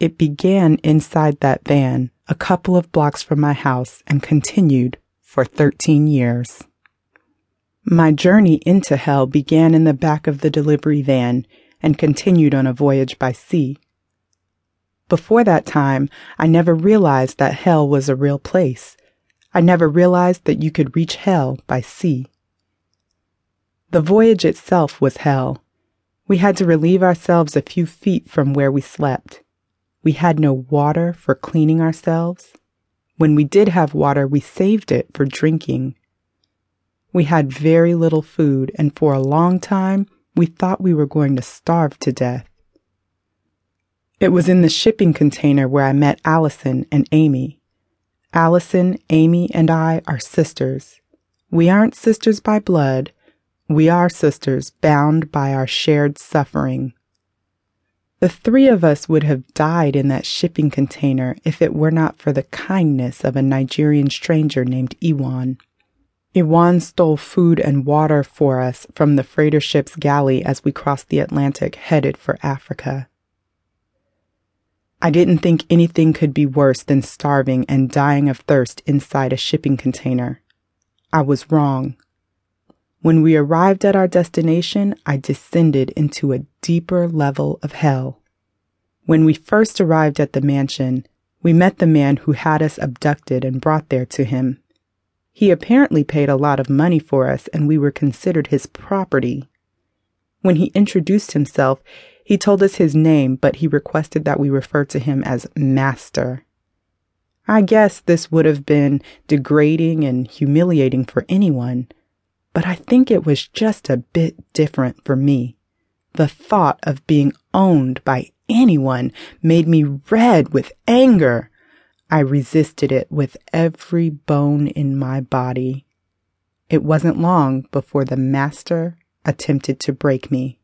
It began inside that van, a couple of blocks from my house, and continued for 13 years. My journey into hell began in the back of the delivery van and continued on a voyage by sea. Before that time, I never realized that hell was a real place. I never realized that you could reach hell by sea. The voyage itself was hell. We had to relieve ourselves a few feet from where we slept. We had no water for cleaning ourselves. When we did have water, we saved it for drinking. We had very little food, and for a long time, we thought we were going to starve to death. It was in the shipping container where I met Allison and Amy. Allison, Amy, and I are sisters. We aren't sisters by blood. We are sisters bound by our shared suffering. The three of us would have died in that shipping container if it were not for the kindness of a Nigerian stranger named Iwan. Iwan stole food and water for us from the freighter ship's galley as we crossed the Atlantic headed for Africa. I didn't think anything could be worse than starving and dying of thirst inside a shipping container. I was wrong. When we arrived at our destination, I descended into a deeper level of hell. When we first arrived at the mansion, we met the man who had us abducted and brought there to him. He apparently paid a lot of money for us and we were considered his property. When he introduced himself, he told us his name, but he requested that we refer to him as Master. I guess this would have been degrading and humiliating for anyone, but I think it was just a bit different for me. The thought of being owned by anyone made me red with anger. I resisted it with every bone in my body. It wasn't long before the master attempted to break me.